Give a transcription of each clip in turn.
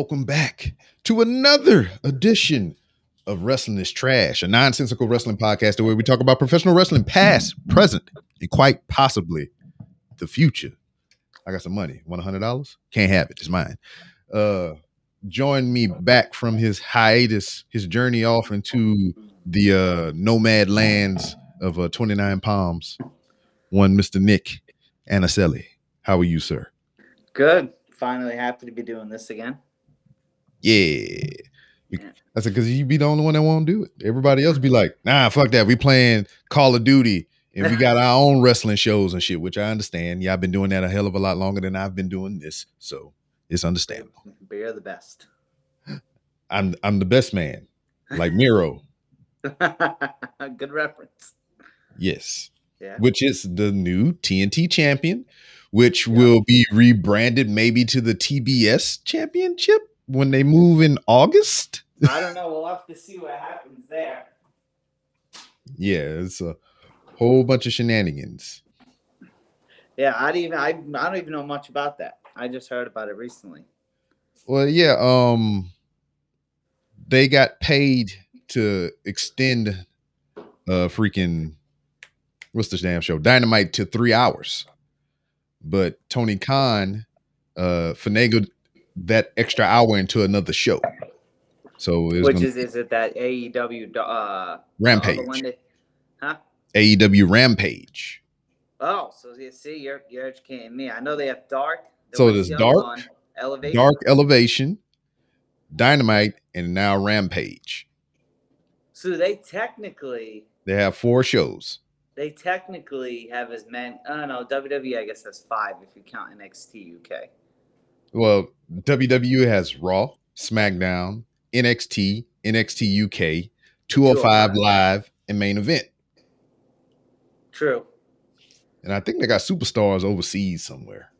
welcome back to another edition of Wrestling is Trash, a nonsensical wrestling podcast where we talk about professional wrestling past, present, and quite possibly the future. I got some money. Want a hundred dollars? Can't have it. It's mine. Uh join me back from his hiatus, his journey off into the uh nomad lands of uh 29 Palms. One Mr. Nick Anaselli. How are you, sir? Good. Finally happy to be doing this again. Yeah. Yeah. I said, because you be the only one that won't do it. Everybody else be like, nah, fuck that. We playing Call of Duty and we got our own wrestling shows and shit, which I understand. Yeah, I've been doing that a hell of a lot longer than I've been doing this. So it's understandable. Beer the best. I'm I'm the best man. Like Miro. Good reference. Yes. Yeah. Which is the new TNT champion, which Yeah. will be rebranded maybe to the TBS championship when they move in August. I don't know. We'll have to see what happens there. Yeah, it's a whole bunch of shenanigans. Yeah, I don't even I, I don't even know much about that. I just heard about it recently. Well, yeah, um they got paid to extend uh freaking what's this damn show? Dynamite to 3 hours. But Tony Khan uh finagled that extra hour into another show. So it was Which gonna- is is it that AEW uh Rampage. that- huh? AEW Rampage. Oh, so you see, you're you're educating me. I know they have Dark. So there's Dark? Elevation. Dark Elevation, Dynamite, and now Rampage. So they technically They have four shows. they technically have as many. I don't know. WWE I guess has five if you count NXT UK. Well, WWE has Raw, SmackDown, NXT, NXT UK, 205 Live, and main event. True. And I think they got superstars overseas somewhere.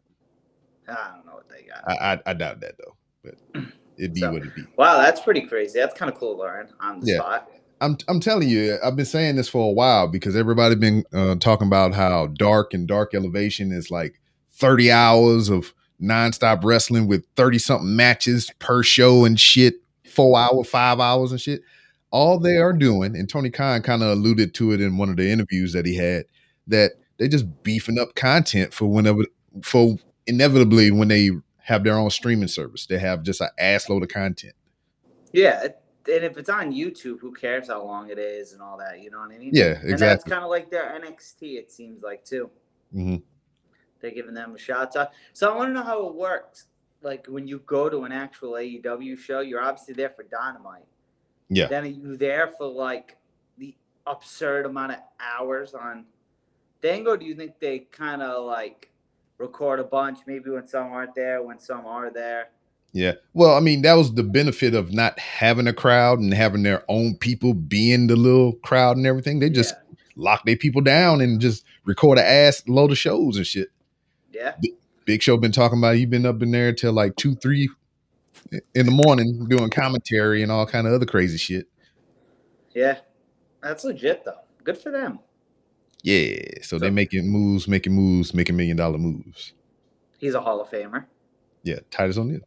I don't know what they got. I I, I doubt that though, but it'd be So- what it be. Wow, that's pretty crazy. That's kind of cool, Lauren, on the Yeah. spot. I'm I'm telling you, I've been saying this for a while because everybody been uh, talking about how dark and dark elevation is like 30 hours of nonstop wrestling with 30 something matches per show and shit, four hour, five hours and shit. All they are doing, and Tony Khan kind of alluded to it in one of the interviews that he had, that they're just beefing up content for whenever for inevitably when they have their own streaming service. They have just an ass load of content. Yeah, and if it's on YouTube, who cares how long it is and all that? You know what I mean? Yeah, And that's kind of like their NXT. It seems like too. hmm They're giving them a shot. So, so I want to know how it works. Like when you go to an actual AEW show, you're obviously there for Dynamite. Yeah. Then are you there for like the absurd amount of hours on Dango? Do you think they kind of like record a bunch, maybe when some aren't there, when some are there? Yeah. Well, I mean, that was the benefit of not having a crowd and having their own people being the little crowd and everything. They just yeah. lock their people down and just record a ass load of shows and shit. Yeah. Big Show been talking about he been up in there till like two, three in the morning doing commentary and all kind of other crazy shit. Yeah, that's legit though. Good for them. Yeah. So they're making moves, making moves, making million dollar moves. He's a Hall of Famer. Yeah. Titus O'Neil.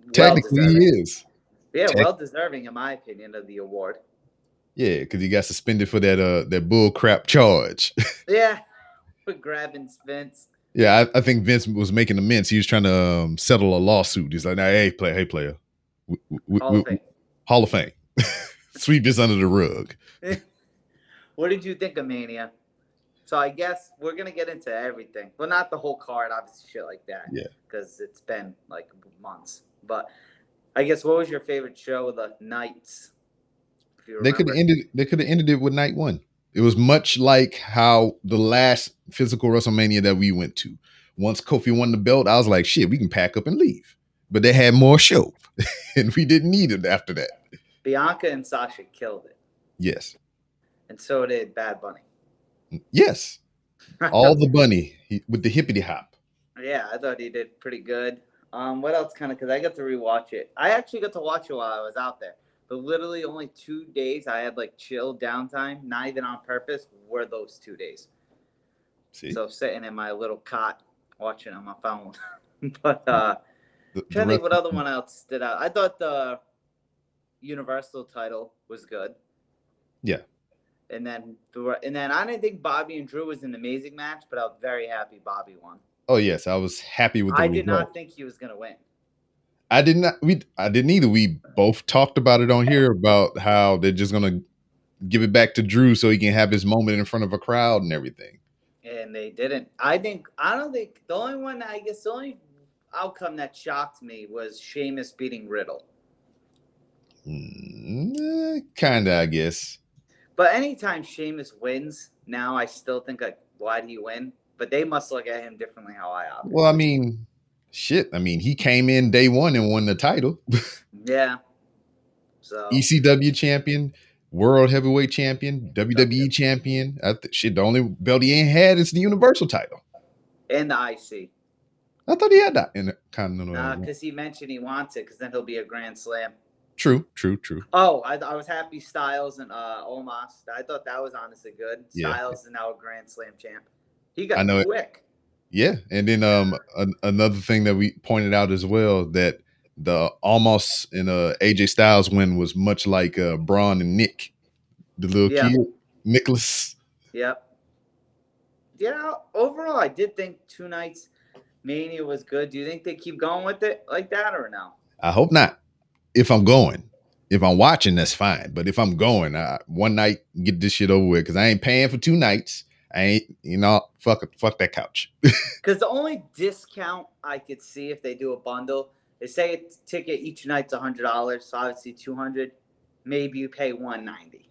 Well Technically he is. Yeah, well deserving in my opinion of the award. Yeah, because he got suspended for that uh that bull crap charge. Yeah, for grabbing Vince. Yeah, I, I think Vince was making amends. He was trying to um, settle a lawsuit. He's like, nah, "Hey, play, hey, player, W- w- Hall w- of Fame. Hall of Fame, sweep this under the rug." What did you think of Mania? So I guess we're gonna get into everything. Well, not the whole card, obviously, shit like that. Yeah. Because it's been like months. But I guess what was your favorite show of the nights? They could have ended. They could have ended it with night one. It was much like how the last physical WrestleMania that we went to. Once Kofi won the belt, I was like, "Shit, we can pack up and leave." But they had more show, and we didn't need it after that. Bianca and Sasha killed it, Yes, and so did Bad Bunny. yes, all the bunny he- with the hippity hop. Yeah, I thought he did pretty good. Um, what else kind of? Because I got to rewatch it. I actually got to watch it while I was out there. But literally, only two days I had like chill downtime, not even on purpose, were those two days. See, So sitting in my little cot watching on my phone. but uh, The, the trying to think what other one else did out. I thought the Universal title was good. Yeah. And then and then I didn't think Bobby and Drew was an amazing match, but I was very happy Bobby won. Oh yes, I was happy with the I result. did not think he was gonna win. I did not. We I didn't either. We both talked about it on here about how they're just gonna give it back to Drew so he can have his moment in front of a crowd and everything. And they didn't. I think I don't think the only one I guess the only outcome that shocked me was Sheamus beating Riddle. Mm, kinda, I guess. But anytime Sheamus wins, now I still think like, why do you win? But they must look at him differently how I operate. Well, I mean, shit. I mean, he came in day one and won the title. Yeah. So ECW champion, world heavyweight champion, WWE champion. I th- shit, the only belt he ain't had is the Universal title. and the IC. I thought he had that in the Continental. Nah, because he mentioned he wants it, because then he'll be a Grand Slam. true, true, true. Oh, I, I was happy Styles and uh Omos. I thought that was honestly good. Yeah. Styles is now a Grand Slam champ. He got I know it. Yeah, and then um an- another thing that we pointed out as well that the Omos in uh AJ Styles win was much like uh Braun and Nick, the little Yeah. kid Nicholas. Yep. Yeah, overall, I did think two nights Mania was good. Do you think they keep going with it like that or no? I hope not. If I'm going, if I'm watching, that's fine. But if I'm going, I, one night get this shit over with because I ain't paying for two nights. I ain't, you know, fuck fuck that couch. Because the only discount I could see if they do a bundle is say a ticket each night's a hundred dollars, so obviously two hundred. Maybe you pay one ninety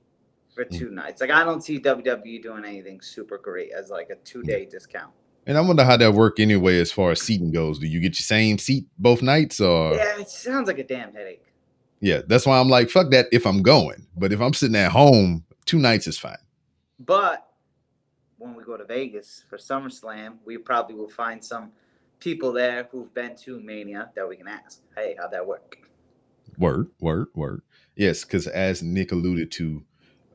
for Mm. two nights. Like I don't see WWE doing anything super great as like a two day discount. And I wonder how that work anyway as far as seating goes. Do you get your same seat both nights or Yeah, it sounds like a damn headache. Yeah, that's why I'm like, fuck that if I'm going. But if I'm sitting at home, two nights is fine. But when we go to Vegas for SummerSlam, we probably will find some people there who've been to Mania that we can ask, hey, how'd that work? Word, word, word. Yes, because as Nick alluded to,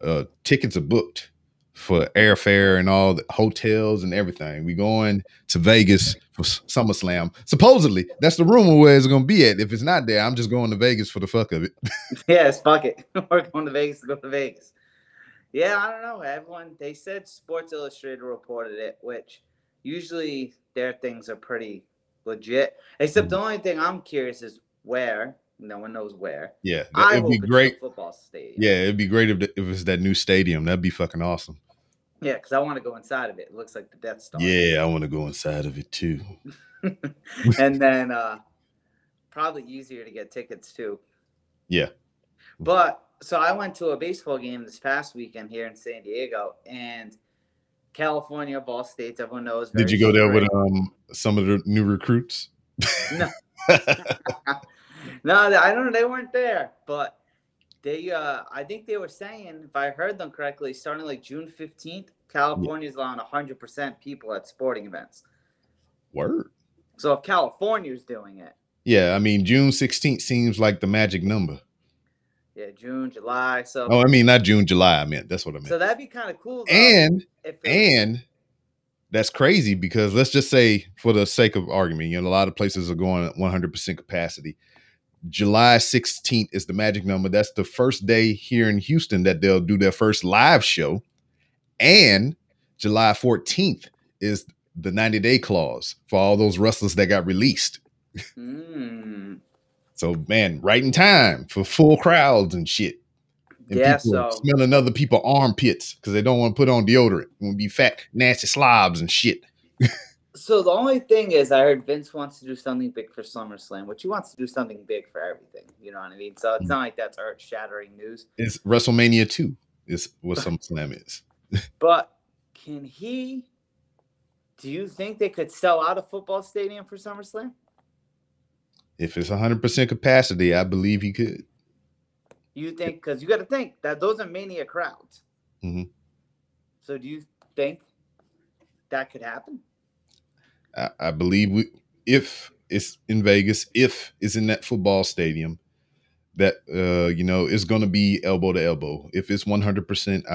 uh, tickets are booked for airfare and all the hotels and everything. We going to Vegas for SummerSlam. Supposedly, that's the rumor where it's gonna be at. If it's not there, I'm just going to Vegas for the fuck of it. yes, fuck it. We're going to Vegas to go to Vegas. Yeah, I don't know. Everyone, they said Sports Illustrated reported it, which usually their things are pretty legit. Except the only thing I'm curious is where. No one knows where. Yeah, I it'd be great. football stadium. Yeah, it'd be great if, the- if it's that new stadium. That'd be fucking awesome. Yeah, because I want to go inside of it. It looks like the Death Star. Yeah, I want to go inside of it too. and then uh probably easier to get tickets too. Yeah. But so I went to a baseball game this past weekend here in San Diego and California Ball all states, everyone knows. Did you go there with um some of the new recruits? No. No, I don't know. They weren't there, but they. uh I think they were saying, if I heard them correctly, starting like June fifteenth, California's allowing hundred percent people at sporting events. Word. So if California's doing it, Yeah, I mean June 16th seems like the magic number. Yeah, June, July. So Oh, I mean not June, July. I meant that's what I meant. so that'd be kind of cool. Though, and and that's crazy because let's just say, for the sake of argument, you know, a lot of places are going at 100% capacity. July 16th is the magic number. That's the first day here in Houston that they'll do their first live show. And July 14th is the 90 day clause for all those wrestlers that got released. Mm, So, man, right in time for full crowds and shit. And Yeah, so- smelling other people armpits because they don't want to put on deodorant. Want to be fat, nasty slobs and shit. so the only thing is, I heard Vince wants to do something big for SummerSlam, which he wants to do something big for everything. You know what I mean? So it's mm. not like that's earth shattering news. It's WrestleMania 2 is what SummerSlam is. But can he? Do you think they could sell out a football stadium for SummerSlam? If it's 100% capacity, I believe he could. You think? Because you got to think that those are mania crowds. Mhm. So do you think that could happen? I, I believe we, if it's in Vegas, if it's in that football stadium, that uh, you know it's going to be elbow to elbow. If it's 100%, I,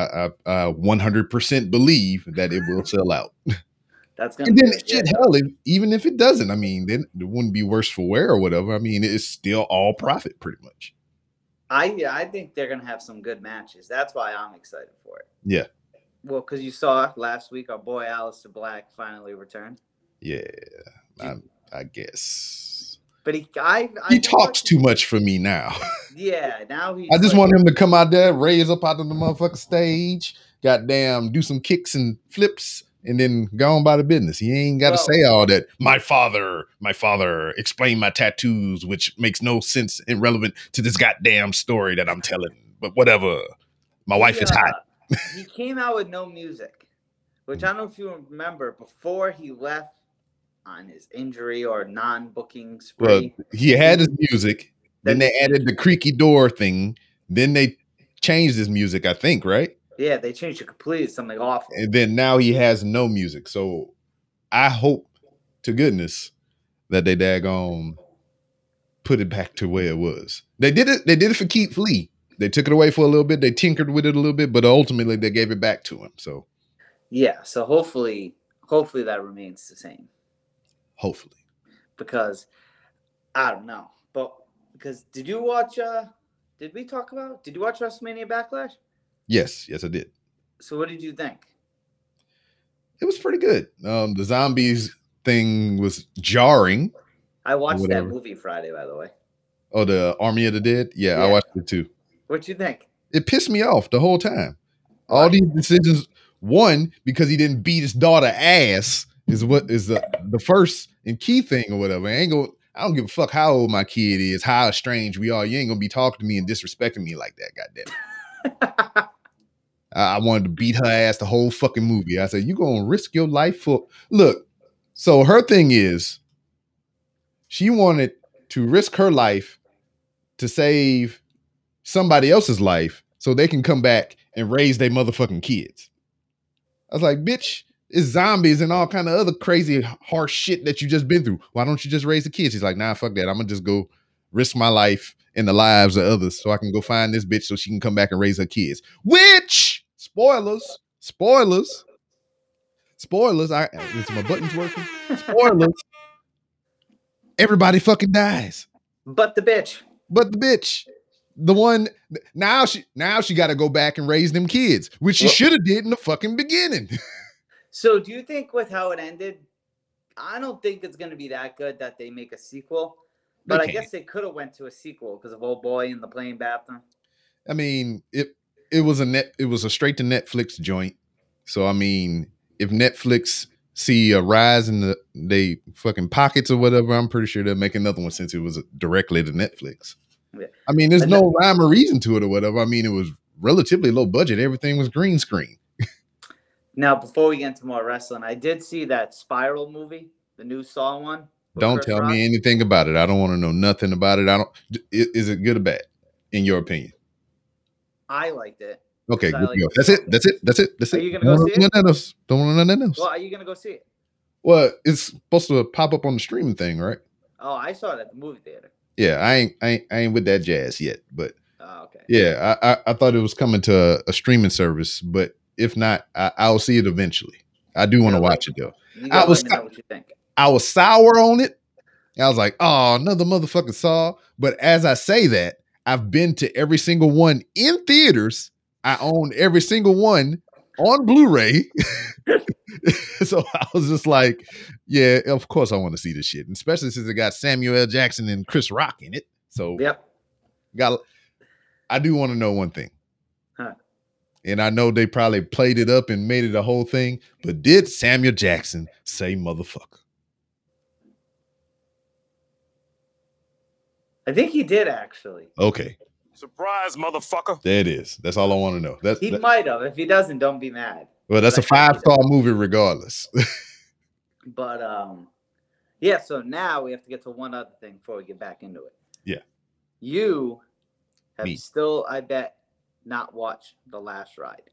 I, I 100% believe that it will sell out. That's gonna And then shit, yeah. hell, if, even if it doesn't, I mean, then it wouldn't be worse for wear or whatever. I mean, it's still all profit, pretty much. I yeah, I think they're gonna have some good matches. That's why I'm excited for it. Yeah. Well, because you saw last week our boy Aleister Black finally returned. Yeah, I, I guess But he, I, I he talks too much for me now. Yeah, now he. I just like- want him to come out there, raise up out of the motherfucking stage, goddamn, do some kicks and flips, and then go on by the business. He ain't got to Well- say all that. My father, my father, explain my tattoos, which makes no sense and relevant to this goddamn story that I'm telling. But whatever. My wife is hot. uh, he came out with no music, which I don't know if you remember. Before he left on his injury or non-booking Well, spree, he had his music. Then- they added the creaky door thing. Then they changed his music, I think, right? Yeah, they changed it completely something awful. and then now he has no music. So I hope to goodness that they daggone put it back to where it was. They did it. They did it for Keith Lee. They took it away for a little bit. They tinkered with it a little bit, but ultimately they gave it back to him. So Yeah, so hopefully, hopefully that remains the same. hopefully, because I don't know. But because did you watch uh did we talk about did you watch WrestleMania Backlash? Yes, yes, I did. So what did you think? It was pretty good. Um, the zombies thing was jarring. I watched that movie Friday, by the way. Oh, the Army of the Dead. Yeah, I watched it too. What'd you think? it pissed me off the whole time. All Why? these decisions, one, because he didn't beat his daughter ass, is what is the the first and key thing or whatever. I ain't go. I don't give a fuck how old my kid is, how estranged we are. You ain't gonna be talking to me and disrespecting me like that. Goddamn. I, wanted to beat her ass the whole fucking movie. I said, "You gonna risk your life for look?" So her thing is, she wanted to risk her life to save somebody else's life so they can come back and raise their motherfucking kids. I was like, bitch, it's zombies and all kind of other crazy harsh shit that you just been through. Why don't you just raise the kids? She's like, nah, fuck that. I'm gonna just go risk my life and the lives of others so I can go find this bitch so she can come back and raise her kids. Which spoilers, spoilers, spoilers. I is my buttons working? Spoilers. Everybody fucking dies but the bitch. but the bitch the one now she now she got to go back and raise them kids which she should have did in the fucking beginning So do you think with how it ended, I don't think it's gonna be that good that they make a sequel. But I guess they could have went to a sequel because of old boy in the plane bathroom. i mean it it was a net it was a straight to netflix joint. So i mean if netflix see a rise in the they fucking pockets or whatever i'm pretty sure they'll make another one since it was directly to netflix. Yeah. i mean there's no rhyme or reason to it or whatever. I mean it was relatively low budget. Everything was green screen. Now, before we get into more wrestling, I did see that Spiral movie, the new Saw one. don't Chris tell Rock. me anything about it. I don't want to know nothing about it. I don't is it good or bad in your opinion I liked it. Okay, good like. That's it. That's it. That's it. That's Are it. you gonna Don't go see it? else. Don't want nothing else. Well, are you gonna go see it? Well, it's supposed to pop up on the streaming thing, right? Oh, I saw it at the movie theater. Yeah, I ain't, I ain't, I ain't with that jazz yet, but Oh, okay. yeah, I, I, I thought it was coming to a, a streaming service, but if not, I, I'll see it eventually. I do want to watch it though. I was let me know what you think. I was sour on it. I was like, oh, another motherfucking Saw. But as I say that, I've been to every single one in theaters. I own every single one on Blu-ray. so I was just like, yeah, of course I want to see this shit. And especially since it got Samuel L. Jackson and Chris Rock in it. So Yep. got I do want to know one thing. Huh. And I know they probably played it up and made it a whole thing, but did Samuel Jackson say motherfucker? I think he did actually. Okay. Surprise, motherfucker. There it is. That's all I want to know. That's He that- might have. If he doesn't, don't be mad. well, that's a but I think five star movie regardless. But um, yeah. So now we have to get to one other thing before we get back into it. Yeah. You have Me. still, I bet, not watched the last ride.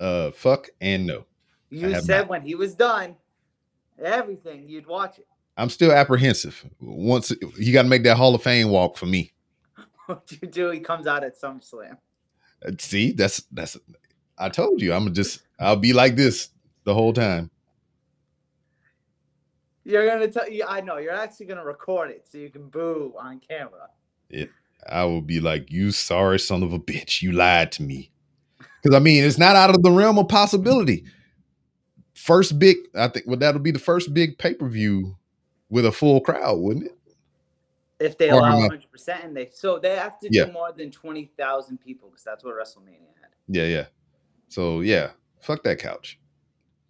uh, fuck and no. You said not. when he was done, everything you'd watch it. I'm still apprehensive. Once you got to make that Hall of Fame walk for me. What you do? He comes out at SummerSlam. Uh, See, that's that's. I told you, I'm just. I'll be like this the whole time. You're gonna tell you. I know you're actually gonna record it so you can boo on camera. I will be like, "You sorry son of a bitch, you lied to me." Because I mean, it's not out of the realm of possibility. First big, I think, well, that'll be the first big pay per view with a full crowd, wouldn't it? If they Or, allow uh, 100, percent and they so they have to Yeah. do more than twenty thousand people because that's what WrestleMania had. Yeah, yeah. So yeah, fuck that couch.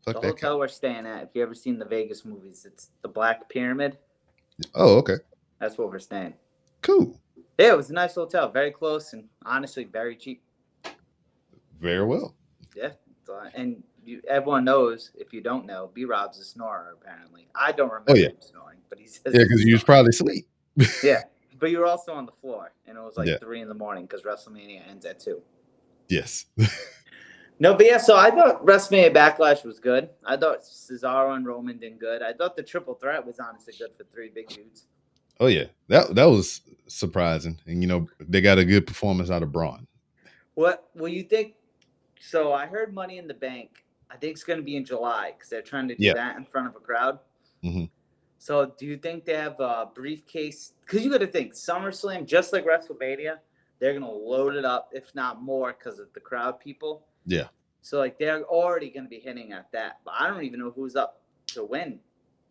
Fuck The that couch. hotel we're staying at. If you ever seen the Vegas movies, it's the Black Pyramid. Oh, okay, That's where we're staying. cool, Yeah, it was a nice hotel, very close and honestly very cheap. very well. Yeah, and you, everyone knows. If you don't know, B Rob's a snorer. Apparently, I don't remember Oh, yeah. But he says Yeah, because you was probably asleep. yeah. But you were also on the floor, and it was like Yeah. three in the morning because WrestleMania ends at two. Yes. No, but yeah, so I thought WrestleMania Backlash was good. I thought Cesaro and Roman did good. I thought the triple threat was honestly good for three big dudes. oh yeah, that that was surprising, and you know they got a good performance out of Braun. What will you think? So I heard Money in the Bank. I think it's going to be in July because they're trying to do Yeah. that in front of a crowd. Mhm. So do you think they have a briefcase? Because you got to think SummerSlam, just like WrestleMania, they're going to load it up, if not more, because of the crowd people. Yeah. So like they're already going to be hitting at that. But I don't even know who's up to win.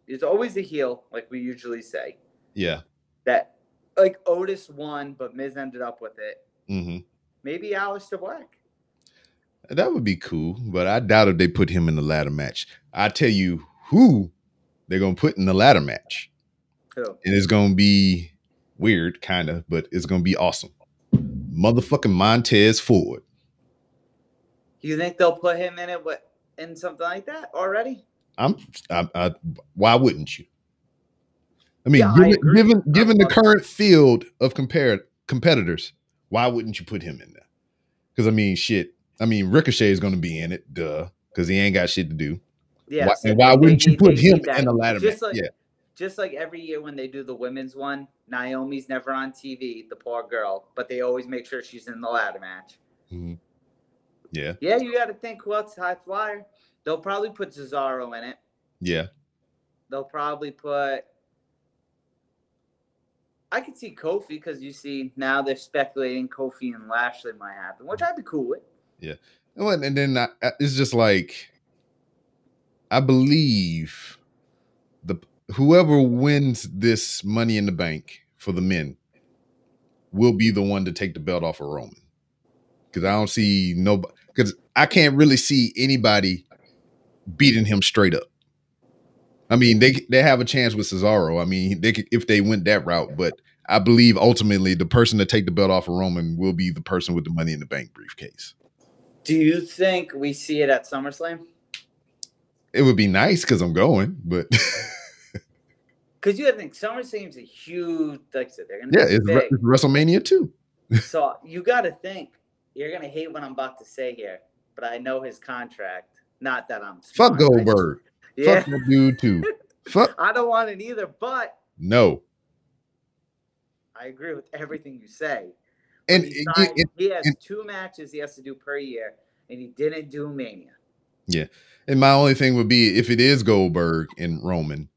There's always the heel, like we usually say. Yeah. That like Otis won, but Miz ended up with it. Mm-hmm. Maybe Aleister Black. That would be cool, but I doubt if they put him in the ladder match. I tell you who they're gonna put in the ladder match, and it's gonna be weird, kind of, but it's gonna be awesome. Motherfucking Montez Ford. You think they'll put him in it? What in something like that already? I'm, I, I, why wouldn't you? I mean, Yeah, I given agree. given, I given the current field of compared competitors, why wouldn't you put him in there? Because I mean, shit. I mean, Ricochet is going to be in it, duh, because he ain't got shit to do. Yeah. why, so and why wouldn't you put him in the ladder match? Just like yeah, just like every year when they do the women's one, Naomi's never on TV, the poor girl, but they always make sure she's in the ladder match. Mhm. yeah, Yeah, you got to think who else high flyer. They'll probably put Cesaro in it. yeah. They'll probably put. I could see Kofi because you see now they're speculating Kofi and Lashley might happen, which I'd be cool with. Yeah. Well, and then I, I- it's just like I believe the whoever wins this Money in the Bank for the men will be the one to take the belt off of Roman because I don't see nobody because I can't really see anybody beating him straight up. I mean, they they have a chance with Cesaro. I mean, they could, if they went that route, but I believe ultimately the person to take the belt off of Roman will be the person with the Money in the Bank briefcase. Do you think we see it at SummerSlam? It would be nice because I'm going, but Because you have to think SummerSlam's a huge, like I said, they're gonna yeah, it's. Re- it's WrestleMania too. so you got to think you're gonna hate what I'm about to say here, but I know his contract. Not that I'm Fuck smart, just- Goldberg. Yeah, Fuck that dude too. Fuck I don't want it either, but no. I agree with everything you say. And he, signed- he has and- two matches he has to do per year, and he didn't do Mania. And my only thing would be if it is Goldberg and Roman,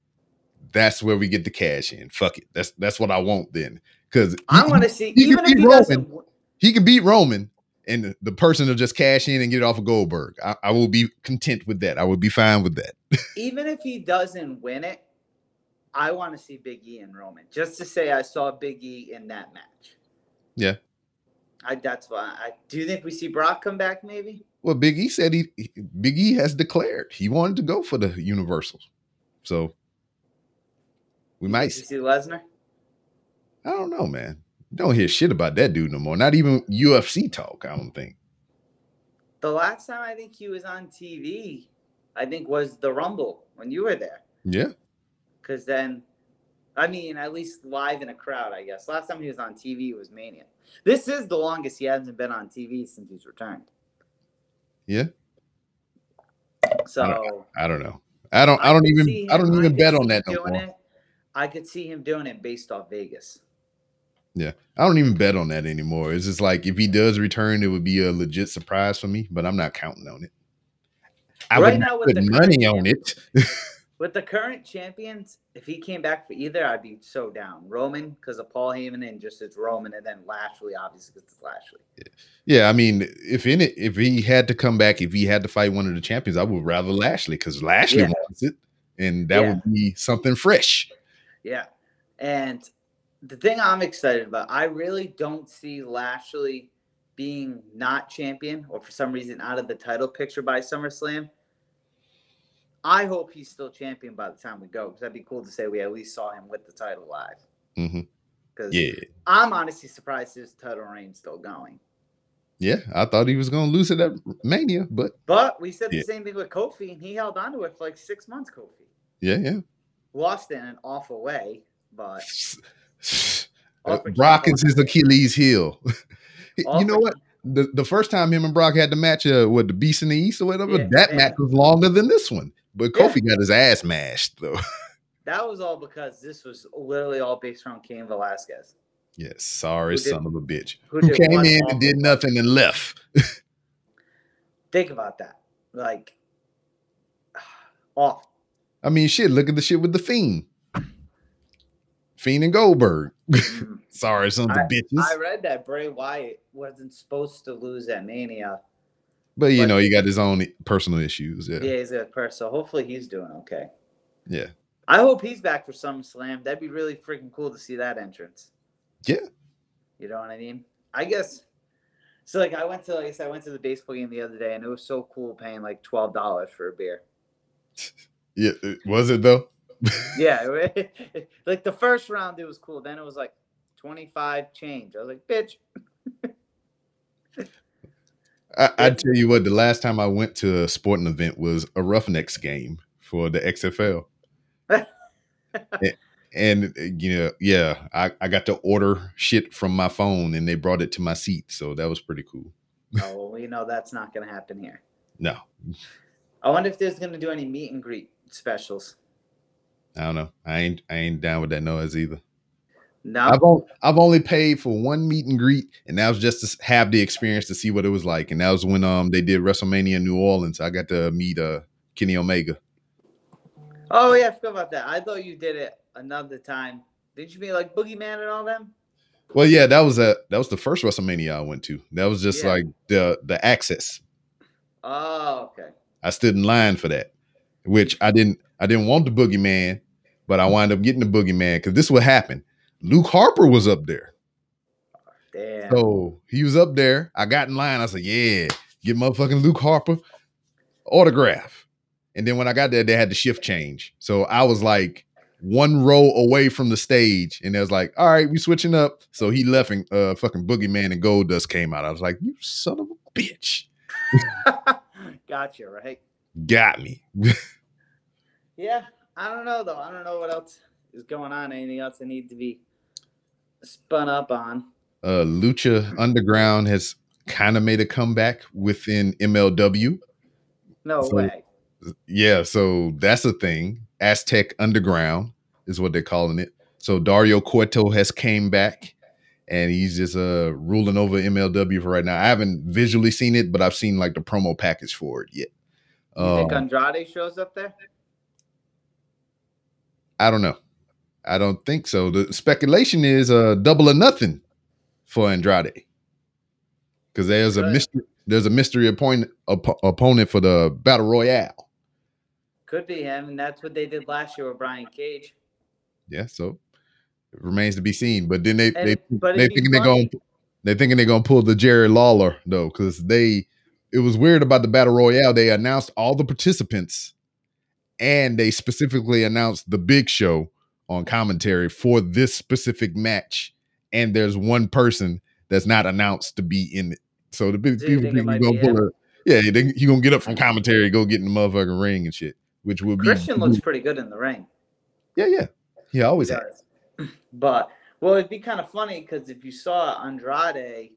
that's where we get the cash in. Fuck it. That's that's what I want then. Because I want to see, he even if he doesn't. Roman. he can beat Roman, and the, the person will just cash in and get it off of Goldberg. I, I will be content with that. I would be fine with that. even if he doesn't win it, I want to see Big E and Roman just to say I saw Big E in that match. Yeah. I that's why. I do you think we see Brock come back? Maybe. Well, Big E said he, Big E has declared he wanted to go for the Universals, so we might. See- see Lesnar. I don't know, man. Don't hear shit about that dude no more. Not even UFC talk. I don't think. The last time I think he was on TV, I think was the Rumble when you were there. Yeah, Because then, I mean, at least live in a crowd, I guess. Last time he was on TV was Mania. This is the longest he hasn't been on TV since he's returned. Yeah. So I don't know. I don't. I, don't even. see I don't even could bet on him that no more. it. I could see him doing it based off Vegas. Yeah, I don't even bet on that anymore. It's just like if he does return, it would be a legit surprise for me, but I'm not counting on it. I Right would now put the money on it. With the current champions, if he came back for either, I'd be so down. Roman because of Paul Heyman and just it's Roman, and then Lashley obviously because it's Lashley. Yeah, I mean, if in it, if he had to come back, if he had to fight one of the champions, I would rather Lashley because Lashley Yeah. wants it, and that Yeah. would be something fresh. Yeah. And the thing I'm excited about, I really don't see Lashley being not champion or for some reason out of the title picture by SummerSlam. I hope he's still champion by the time we go because that'd be cool to say we at least saw him with the title live. Because Yeah, I'm honestly surprised his title reign's still going. yeah. I thought he was gonna lose it at Mania, but But we said Yeah. the same thing with Kofi, and he held on to it for like six months. Kofi yeah, yeah. lost in an awful way, but Uh, Brock is his Achilles heel. you know what? The the first time him and Brock had the match, uh, with the Beast in the East or whatever, Yeah, that match was longer than this one. But Yeah. Kofi got his ass mashed though. that was all because this was literally all based around Cain Velasquez. yes, sorry, did- son of a bitch. who Who, came in and did nothing and left. Think about that. Like, awful. I mean, shit. Look at the shit with the Fiend, Fiend and Goldberg. Mm. Sorry, sons of a bitches. I read that Bray Wyatt wasn't supposed to lose at Mania. But you but- know, he got his own personal issues. Yeah, Yeah, he's a person. So hopefully he's doing okay. yeah. I hope he's back for SummerSlam. That'd be really freaking cool to see that entrance. Yeah. You know what I mean? I guess. So like I went to like I said, I went to the baseball game the other day and it was so cool paying like twelve dollars for a beer. yeah. Was it though? Yeah, like the first round it was cool. Then it was like twenty five change. I was like, bitch. I, I tell you what, the last time I went to a sporting event was a Roughnecks game for the XFL. A- and uh, you know, yeah, I, I got to order shit from my phone and they brought it to my seat. So that was pretty cool. Oh, well, we know that's not gonna happen here. No, I wonder if there's gonna do any meet and greet specials. I don't know. I ain't I ain't down with that noise either. No, I've only, I've only paid for one meet and greet, and that was just to have the experience to see what it was like. And that was when um they did WrestleMania in New Orleans. I got to meet uh Kenny Omega. Oh yeah, I forgot about that. I thought you did it another time. Did you mean like Boogeyman and all them? Well, yeah, that was a that was the first WrestleMania I went to. That was just Yeah. like the the access. Oh, okay. I stood in line for that, which I didn't. I didn't want the boogeyman, but I wound up getting the boogeyman because this is what happened. Luke Harper was up there, Damn. so he was up there. I got in line. I said, "Yeah, get motherfucking Luke Harper autograph." And then when I got there, they had the shift change, so I was like one row away from the stage, and they was like, "All right, we switching up." So he left, and uh, fucking boogeyman and Goldust came out. I was like, "You son of a bitch, gotcha, right? got me." Yeah. I don't know though. I don't know what else is going on. Anything else I need to be spun up on? uh, Lucha Underground has kind of made a comeback within MLW. No So- way. Yeah, so that's a thing. Aztec Underground is what they're calling it. So Dario Cueto has came back and he's just uh ruling over MLW for right now. I haven't visually seen it, but I've seen like the promo package for it yet. You think Um, Andrade shows up there? I don't know. I don't think so. The speculation is uh double or nothing for Andrade. Because there's a mystery there's a mystery appoint, op- opponent for the battle royale. Could be him, and that's what they did last year with Brian Cage. Yeah, so it remains to be seen. But then they And- they they thinking they're going they're thinking they're gonna pull the Jerry Lawler though, because they it was weird about the battle royale. They announced all the participants, and they specifically announced the Big Show on commentary for this specific match. And there's one person that's not announced to be in it. So the big people think it think might he's gonna pull a yeah, they, he gonna get up from commentary, go get in the motherfucking ring and shit, which will be Christian looks pretty good in the ring. yeah, yeah. He always He has. But well, it'd be kind of funny because if you saw Andrade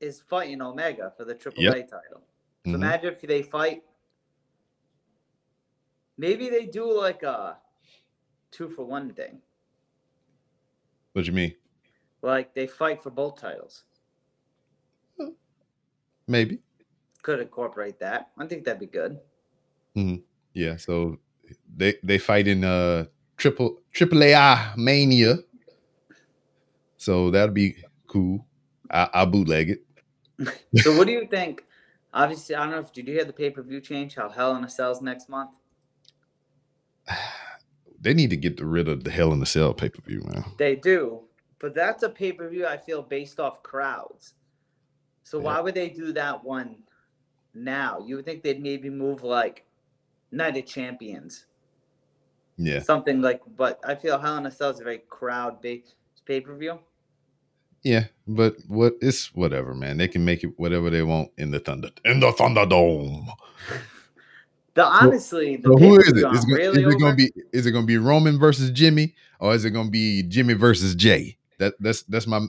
is fighting Omega for the AAA title. So Mhm. imagine if they fight. Maybe they do like a two for one thing. What do you mean? Like they fight for both titles. Maybe. Could incorporate that. I think that'd be good. Hmm. Yeah. So they they fight in uh triple triple A Mania. So that'd be cool. I, I'll bootleg it. So what do you think? Obviously, I don't know if did you hear the pay per view change? How Hell in a Cell's next month? They need to get rid of the Hell in the Cell pay per view, man. They do, but that's a pay per view I feel based off crowds. So Yeah. why would they do that one now? You would think they'd maybe move like Night of Champions, Yeah, something like. But I feel Hell in a Cell is a very crowd based pay per view. yeah, but what it's whatever, man. They can make it whatever they want in the Thunder in the Thunderdome. The honestly, the So who is it? Is, pay-per-view Is, it, really is it going to be is it going to be Roman versus Jimmy or is it going to be Jimmy versus Jay? That that's that's my.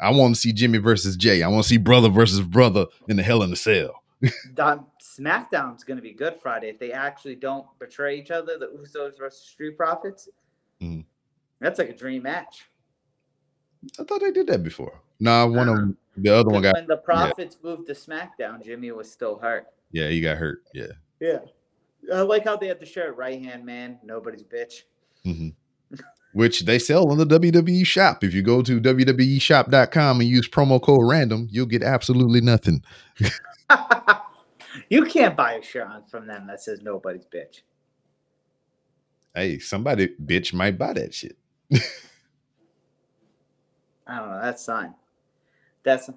I want to see Jimmy versus Jay. I want to see brother versus brother in the Hell in the Cell. Don- SmackDown's going to be good Friday if they actually don't betray each other. The Usos versus Street Profits. Mhm. That's like a dream match. I thought they did that before. Nah, one of Uh-uh. them, the other one got when the Profits moved to SmackDown, Jimmy was still hurt. yeah, he got hurt. Yeah. Yeah. I like how they had the shirt right hand man, nobody's bitch. hmm Which they sell on the WWE shop. If you go to WWE WWEshop.com and use promo code random, you'll get absolutely nothing. you can't buy a shirt on- from them that says nobody's bitch. Hey, somebody bitch might buy that shit. I don't know. That's fine. That's.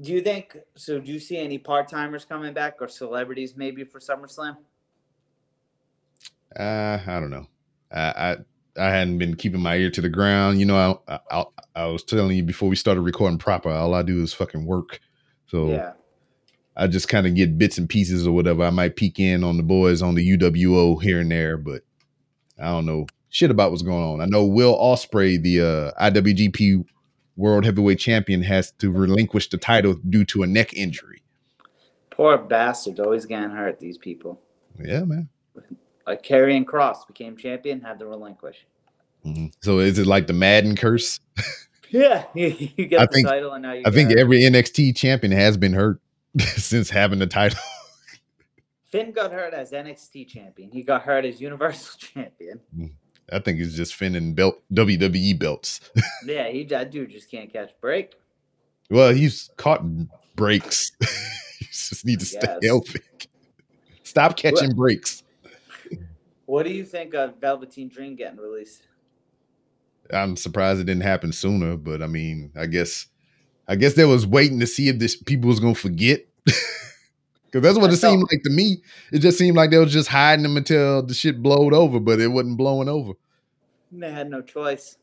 Do you think so? Do you see any part timers coming back or celebrities maybe for SummerSlam? Uh, I don't know. I, I I hadn't been keeping my ear to the ground. You know, I, I I was telling you before we started recording proper. All I do is fucking work. So Yeah. I just kind of get bits and pieces or whatever. I might peek in on the boys on the UWO here and there, but I don't know shit about what's going on. I know Will Ospreay, the uh, IWGP World Heavyweight Champion, has to relinquish the title due to a neck injury. Poor bastards, always getting hurt. These people. Yeah, man. Like Karrion Kross became champion, had to relinquish. Mhm. So is it like the Madden curse? Yeah, you get I the think- title, and now you. I think got- every NXT champion has been hurt since having the title. Finn got hurt as NXT champion. He got hurt as Universal champion. I think it's just Finn and belt WWE belts. Yeah, he that dude just can't catch a break. well, he's caught breaks. he just need to stay healthy. Stop catching breaks. What do you think of Velveteen Dream getting released? I'm surprised it didn't happen sooner, but I mean, I guess, I guess they was waiting to see if this people was gonna forget. Because that's what I it seemed like to me. It just seemed like they was just hiding them until the shit blowed over, but it wasn't blowing over. They had no choice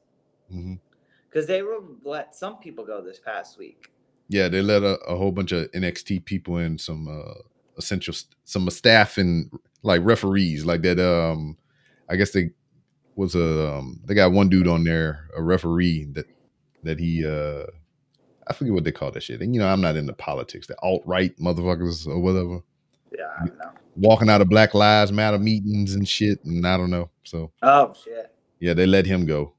because they were let some people go this past week. Yeah, they let a, a whole bunch of NXT people and some uh essential st- some staff and like referees like that. Um, I guess they was a um, they got one dude on there, a referee that that he uh I forget what they call that shit. And you know, I'm not into politics, the alt right motherfuckers or whatever, Yeah, I don't know. walking out of Black Lives Matter meetings and shit, and I don't know. So Oh shit. yeah, they let him go.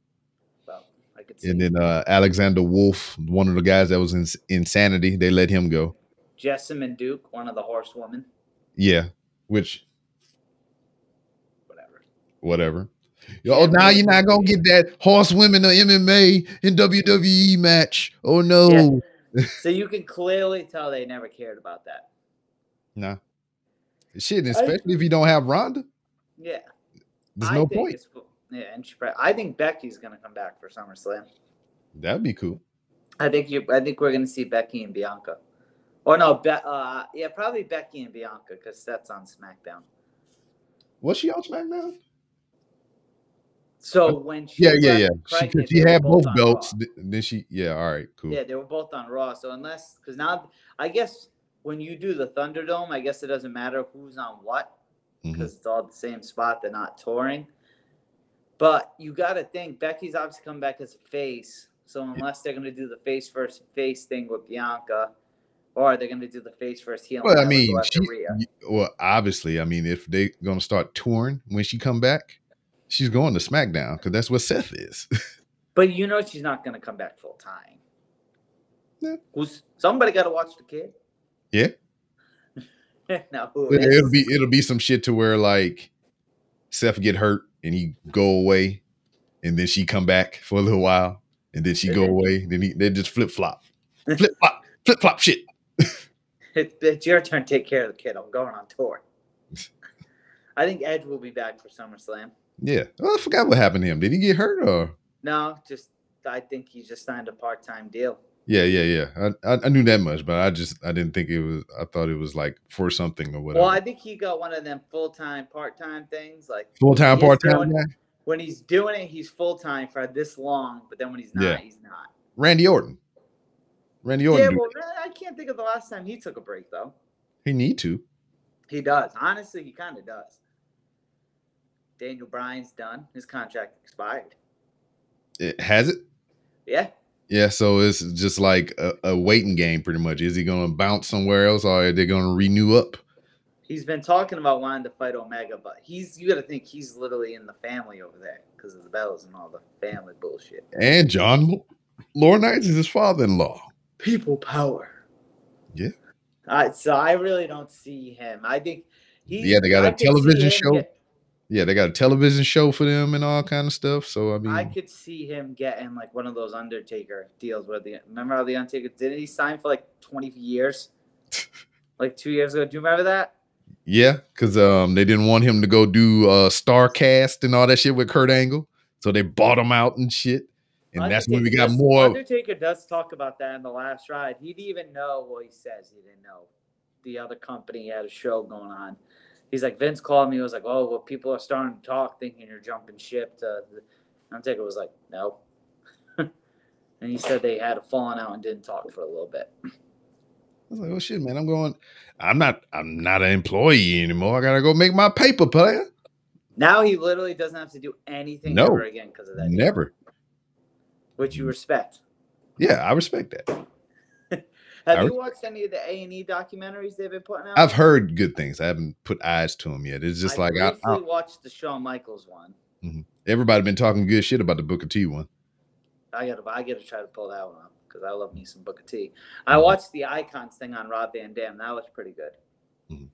Well, I could see. And then uh Alexander Wolfe, one of the guys that was in insanity, they let him go. Jessamyn Duke, one of the horsewomen. Yeah, which Whatever. whatever. Yeah, Oh, now you're not gonna get that horse women or MMA in WWE match. Oh no, So you can clearly tell they never cared about that. nah. Shit, especially if you don't have Ronda, Yeah. there's I no point. it's- Yeah, and she, I think Becky's gonna come back for SummerSlam. That'd be cool. I think you. I think we're gonna see Becky and Bianca. Or no, Be- uh, yeah, probably Becky and Bianca because that's on SmackDown. Was she on SmackDown? So when she Yeah, yeah, yeah. She, had both on belts. Then she, yeah, all right, cool. Yeah, they were both on Raw. So unless, because now I guess when you do the Thunderdome, I guess it doesn't matter who's on what mm-hmm. because it's all the same spot. They're not touring. But you got to think Becky's obviously come back as a face. So unless they're going to do the face versus face thing with Bianca, or they're going to do the face versus heel. Well, I mean, she, well, obviously, I mean, if they're gonna start touring when she come back, she's going to SmackDown because that's what Seth is. But you know she's not going to come back full time. Yeah. Who's somebody got to watch the kid? Yeah. now who It- is? it'll be it'll be some shit to where like Seth get hurt and he go away, and then she come back for a little while, and then she go away. Then he they just flip flop, flip flop, flip flop shit. It, it's your turn to take care of the kid. I'm going on tour. I think Edge will be back for SummerSlam. Yeah, well, I forgot what happened to him. Did he get hurt or? No, just I think he just signed a part time deal. Yeah, yeah, yeah. I, I I knew that much, but I just I didn't think it was. I thought it was like for something or whatever. Well, I think he got one of them full time, part time things. Like Full time, part time when he's doing it, he's full time for this long, but then when he's not, Yeah. he's not. Randy Orton. Randy Orton. Yeah, well. I can't think of the last time he took a break though. he need to. He does. Honestly, he kind of does. Daniel Bryan's done. His contract expired. It, has it? Yeah. Yeah, so it's just like a, a waiting game, pretty much. Is he going to bounce somewhere else, or are they going to renew up? He's been talking about wanting to fight Omega, but he's you got to think he's literally in the family over there because of the bells and all the family bullshit. And John Laurinaitis is his father-in-law. People power. Yeah. Uh, so I really don't see him. I think he. Yeah, they got I a television show. get- Yeah, they got a television show for them and all kind of stuff. So I mean, I could see him getting like one of those Undertaker deals where the remember how the Undertaker didn't he sign for like twenty years, like two years ago? Do you remember that? yeah, because um, they didn't want him to go do uh, Starcast and all that shit with Kurt Angle, so they bought him out and shit. And that's when we got does- more. Undertaker does talk about that in the last ride. He didn't even know. Well, he says he didn't know. The other company had a show going on. He's like Vince called me. He was like, "Oh, well, people are starting to talk, thinking you're jumping ship." To the Undertaker was like, "No," and he said they had a falling out and didn't talk for a little bit. I was like, oh shit, man, I'm going. I'm not. I'm not an employee anymore. I gotta go make my paper, player. Now he literally doesn't have to do anything No. ever again because of that. Never. which you respect. Yeah, I respect that. Have I you watched any of the A and E documentaries they've been putting out? I've heard good things. I haven't put eyes to them yet. It's just I like I, I, watched the Shawn Michaels one. Mm-hmm. everybody been talking good shit about the Booker T one. I gotta, I gotta try to pull that one up because I love me some Booker T. I mm-hmm. watched the Icons thing on Rob Van Dam. That was pretty good. Mm-hmm.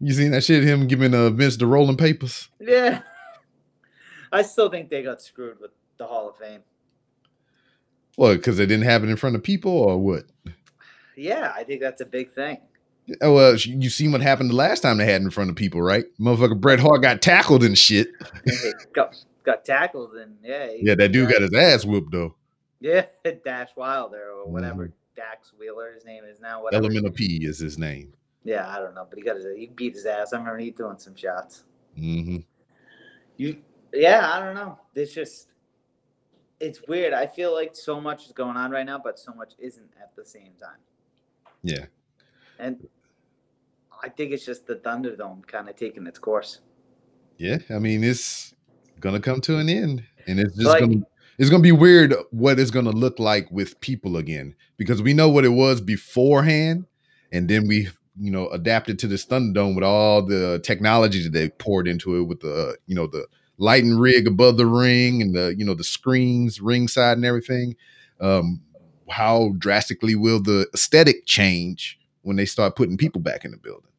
You seen that shit? Him giving uh, Vince the rolling papers. Yeah, I still think they got screwed with the Hall of Fame. What? Because they didn't have it in front of people, or what? Yeah, I think that's a big thing. Oh well, you seen what happened the last time they had it in front of people, right? Motherfucker, Bret Hart got tackled and shit. Got got tackled and yeah, Yeah, that dude got his ass whooped though. yeah Dash Wilder or whatever Mhm. Dax Wheeler his name is now. Whatever. Elemental P is his name. Yeah, I don't know, but he got his he beat his ass. I remember he throwing some shots. Mm-hmm. You, yeah, I don't know. It's just, it's weird. I feel like so much is going on right now, but so much isn't at the same time. Yeah. And I think it's just the Thunderdome kind of taking its course. Yeah, I mean it's gonna come to an end, and it's just Like- gonna it's gonna be weird what it's gonna look like with people again because we know what it was beforehand, and then we you know adapted to this Thunderdome with all the technology that they poured into it with the you know the lighting rig above the ring and the you know the screens ringside and everything. Um, how drastically will the aesthetic change when they start putting people back in the building?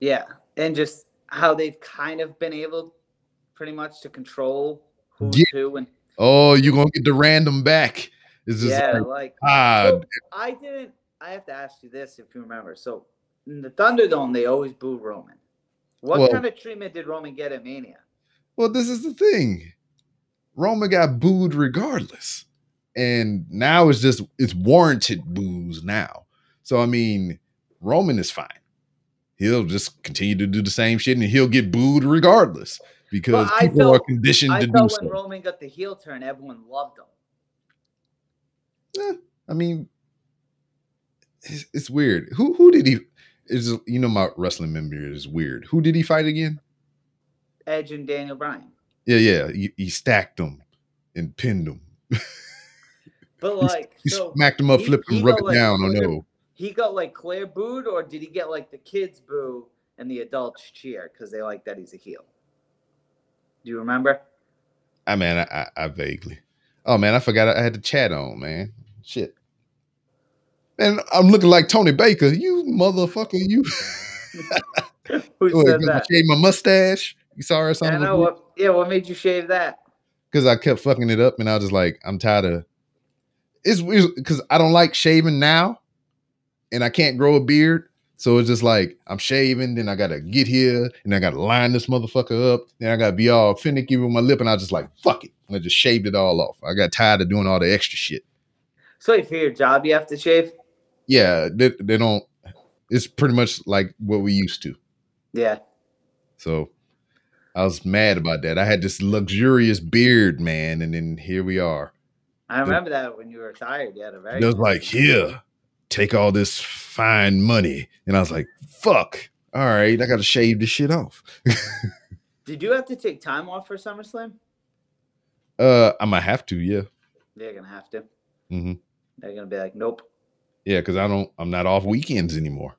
Yeah. And just how they've kind of been able pretty much to control who's Yeah. who. And Oh, you're gonna get the random back. It's just yeah, like, like, ah, so I didn't, I have to ask you this if you remember. So in the Thunderdome, they always boo Roman. What Well- kind of treatment did Roman get at Mania? Well, this is the thing. Roman got booed regardless. And now it's just it's warranted boos now. So I mean, Roman is fine. He'll just continue to do the same shit and he'll get booed regardless because people are felt- conditioned I to do so. when Roman got the heel turn, everyone loved him. Yeah, I mean, it's, it's weird. Who who did he? Is you know my wrestling memory is weird. Who did he fight again? Edge and Daniel Bryan. Yeah, yeah. He, he stacked them and pinned them. But He like, He so smacked him up, he- flipped him, rub got, it like, down. Oh no. he got like Claire booed, or did he get like the kids boo and the adults cheer because they like that he's a heel? Do you remember? I mean, I, I, I vaguely. Oh man, I forgot I had the chat on, man. Shit. And I'm looking like Tony Baker. You motherfucker, you. Who said 'cause I that? shaved my mustache You saw her I son know what. Yeah, what made you shave that? because I kept fucking it up, and I was just like, I'm tired of. It's because I don't like shaving now, and I can't grow a beard. So it's just like I'm shaving, then I gotta get here, and I gotta line this motherfucker up, then I gotta be all finicky with my lip, and I just like fuck it, and I just shaved it all off. I got tired of doing all the extra shit. So for your job, you have to shave. Yeah, they, they don't. It's pretty much like what we used to. Yeah. So I was mad about that. I had this luxurious beard, man, and then here we are. I remember that when you were retired. You had a very. It was like, here, take all this fine money. And I was like, fuck. All right, I got to shave this shit off. Did you have to take time off for SummerSlam? Uh, I might have to, yeah. They're gonna have to. Mm-hmm. They're gonna be like, nope. Yeah, because I don't, I'm not off weekends anymore.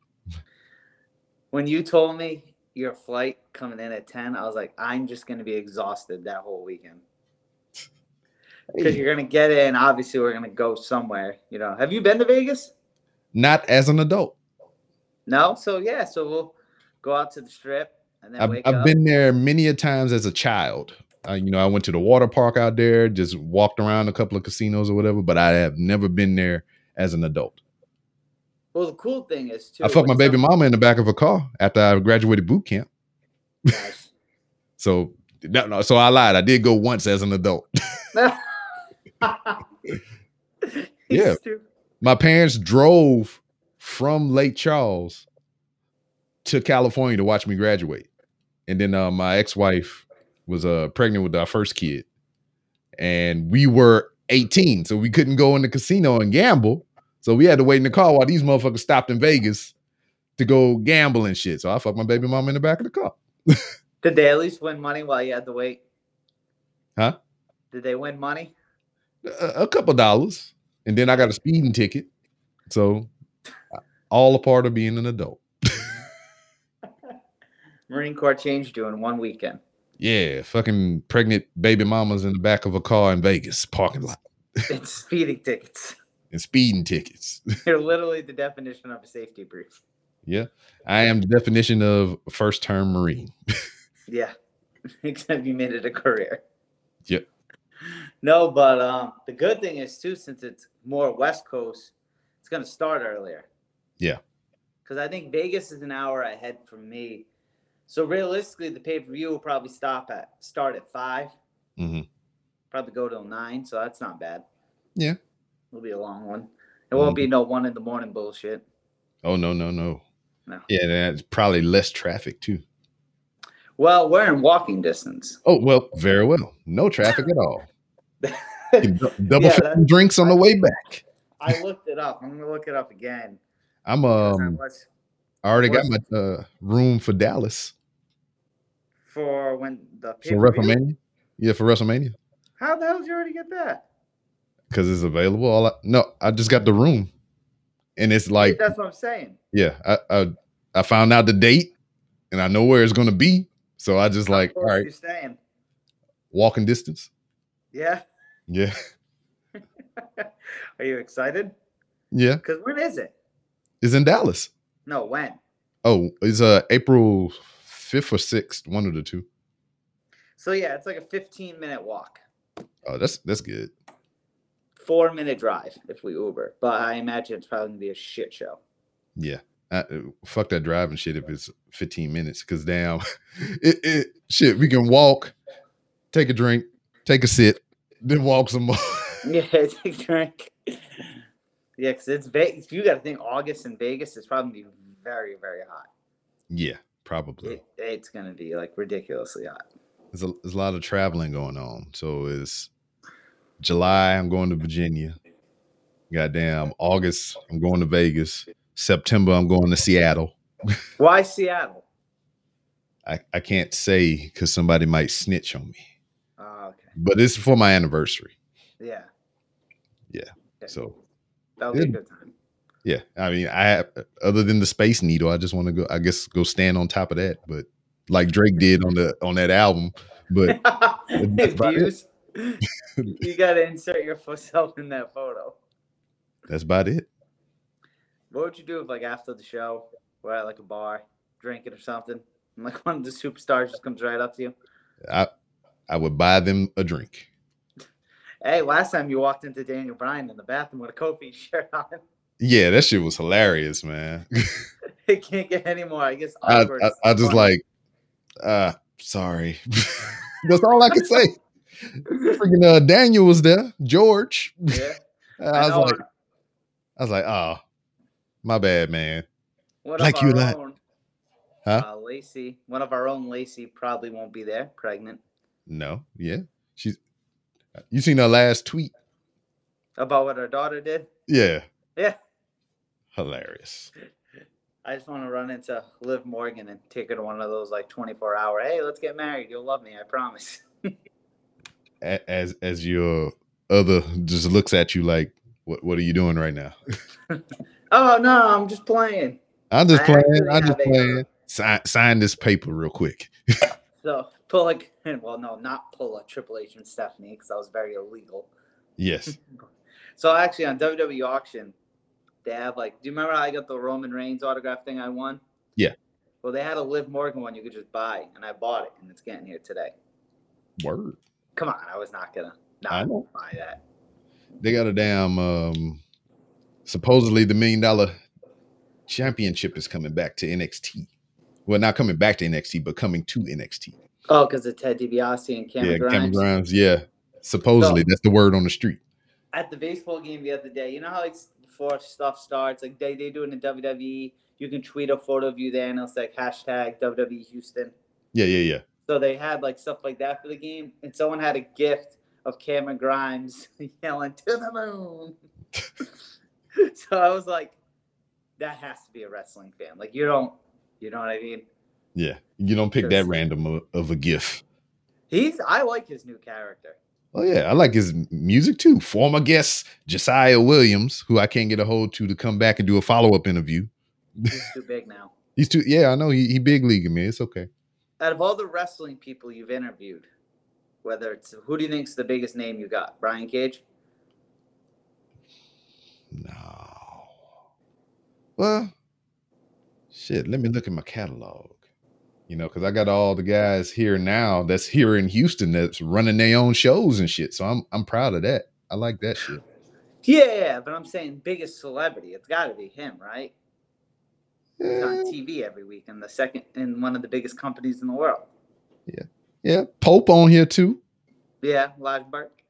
When you told me your flight coming in at ten, I was like, I'm just gonna be exhausted that whole weekend because you're gonna get in. Obviously, we're gonna go somewhere. You know, have you been to Vegas? not as an adult. No. So yeah. So we'll go out to the strip and then I've, I've been there many a times as a child. Uh, you know, I went to the water park out there, just walked around a couple of casinos or whatever, but I have never been there as an adult. well, the cool thing is too. I fucked my baby mama in the back of a car after I graduated boot camp. Nice. So, no, no, so I lied. I did go once as an adult. Yeah. Stupid. my parents drove from Lake Charles to California to watch me graduate. And then uh, my ex-wife was uh, pregnant with our first kid. And we were 18, so we couldn't go in the casino and gamble. So we had to wait in the car while these motherfuckers stopped in Vegas to go gamble and shit. So I fucked my baby mama in the back of the car. Did they at least win money while you had to wait? Huh? Did they win money? A, a couple dollars. And then I got a speeding ticket. So all a part of being an adult. Marine Corps change doing one weekend. Yeah, fucking pregnant baby mamas in the back of a car in Vegas parking lot It's speeding tickets. and speeding tickets. You're literally the definition of a safety brief. yeah, I am the definition of first term Marine. Yeah. Except you made it a career. Yep. No, but um, the good thing is too, since it's more West Coast, it's gonna start earlier. Yeah. Because I think Vegas is an hour ahead from me. So realistically, the pay per view will probably stop at start at 5 hmm Probably go till nine, so that's not bad. Yeah. It'll be a long one. It won't be no one in the morning bullshit. Oh no, no, no. No. Yeah, that's probably less traffic too. Well, we're in walking distance. Oh well, very well. No traffic at all. Double Yeah, drinks on the way back. I looked it up. I'm gonna look it up again. I'm um I already got my uh, room for Dallas for when the for? WrestleMania. Yeah, for WrestleMania How the hell did you already get that? because it's available. All I, no, I just got the room, and it's like that's what I'm saying. yeah, I, I I found out the date and I know where it's gonna be. So I just How like, all right, you staying? walking distance. Yeah. Yeah, Are you excited? yeah. Because when is it? It's in Dallas. No, when? Oh, it's uh April fifth or sixth, one of the two. So yeah, it's like a 15 minute walk, Oh, that's that's good. four minute drive if we Uber. But I imagine it's probably gonna be a shit show. Yeah. I, uh, fuck that driving shit if it's 15 minutes because damn it, it shit we can walk take a drink take a sit then walk some more Yeah, take a drink. Yeah, because it's Vegas. You got to think August in Vegas is probably be very, very hot. yeah probably It, it's gonna be like ridiculously hot. there's a, there's a lot of traveling going on. So it's July, I'm going to Virginia. Goddamn, August, I'm going to Vegas. September, I'm going to Seattle. Why Seattle? I, I can't say because somebody might snitch on me, Oh, okay. but it's for my anniversary. Yeah. Yeah, Okay. So that'll be a Good. time. yeah, I mean, I have, other than the Space Needle, I just want to go. I guess go stand on top of that, but like Drake did on the on that album. But that's about it. Views. you got to insert yourself in that photo. that's about it. What would you do if, like, after the show, we're at like a bar, drinking or something? And like one of the superstars just comes right up to you. I I would buy them a drink. Hey, last time you walked into Daniel Bryan in the bathroom with a Kofi shirt on. Yeah, that shit was hilarious, man. it can't get any more. I guess I, awkward. I, I just like, uh, sorry. That's all I can say. Freaking uh, Daniel was there, George. yeah. I was know. like, I was like, oh, my bad, man. One like you not- own, Huh? Uh, Lacey, one of our own Lacey probably won't be there, pregnant. No, yeah, she's. You seen her last tweet? About what her daughter did. Yeah, Yeah. hilarious. I just want to run into Liv Morgan and take her to one of those like 24 hour, hey, let's get married. You'll love me, I promise. As as your other just looks at you like, what what are you doing right now? oh, no, I'm just playing. I'm just I playing. I'm just a, uh, playing. Sign, sign this paper real quick. So pull like, well, no, not pull a Triple H and Stephanie because that was very illegal. Yes. So actually on WWE auction, they have like, do you remember how I got the Roman Reigns autograph thing I won? Yeah. Well, they had a Liv Morgan one you could just buy, and I bought it, and it's getting here today. Word. Come on, I was not gonna I not buy that. They got a damn um supposedly the million dollar championship is coming back to NXT. Well, not coming back to NXT, but coming to NXT. Oh, because of Ted DiBiase and Cameron yeah, Grimes. Cameron Grimes. Yeah. Supposedly, So- that's the word on the street. At the baseball game the other day, you know how like before stuff starts, like they, they do in the WWE, you can tweet a photo of you there and it's like hashtag WWE Houston. Yeah, yeah, yeah. So they had like stuff like that for the game, and someone had a gift of Cameron Grimes yelling to the moon. so I was like, that has to be a wrestling fan. Like you don't, you know what I mean? Yeah. You don't pick that random of, a gift. He's I like his new character. Oh yeah, I like his music too. Former guest Josiah Williams, who I can't get a hold to to come back and do a follow up interview. He's too big now. He's too. Yeah, I know he, he big leaguing me. It's okay. Out of all the wrestling people you've interviewed, whether it's who do you think's the biggest name you got? Brian Cage? No. Well, shit. Let me look at my catalog. You know, because I got all the guys here now that's here in Houston that's running their own shows and shit. So I'm I'm proud of that. I like that shit. Yeah, but I'm saying biggest celebrity. It's got to be him, right? He's on TV every week in the second in one of the biggest companies in the world. Yeah, yeah. Pope on here too. Yeah, Elijah Burke.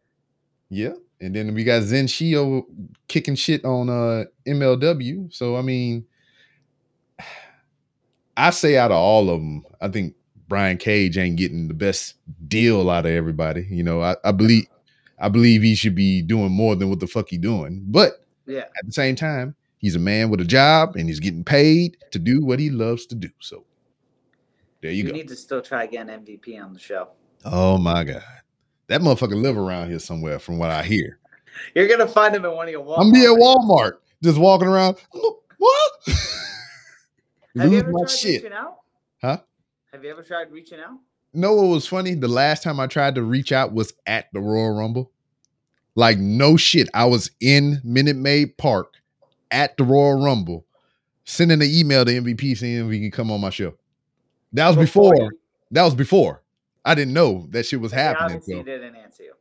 Yeah. And then we got Zen Shio kicking shit on uh MLW. So I mean, I say out of all of them, I think Brian Cage ain't getting the best deal out of everybody. You know, I, I believe I believe he should be doing more than what the fuck he doing. But Yeah. at the same time, he's a man with a job and he's getting paid to do what he loves to do. So there you You go. need to still try again MVP on the show. Oh my God. That motherfucker live around here somewhere from what I hear. You're gonna find him in one of your Walmart. I'm be at. Walmart, just walking around. What? Have you Lose ever my tried shit. reaching out? Huh? Have you ever tried reaching out? No, what was funny? The last time I tried to reach out was at the Royal Rumble. Like, no shit. I was in Minute Maid Park at the Royal Rumble, sending an email to MVP saying if he can come on my show. That was before. you- That was before. I didn't know that shit was Okay, happening. Obviously, So. didn't answer you.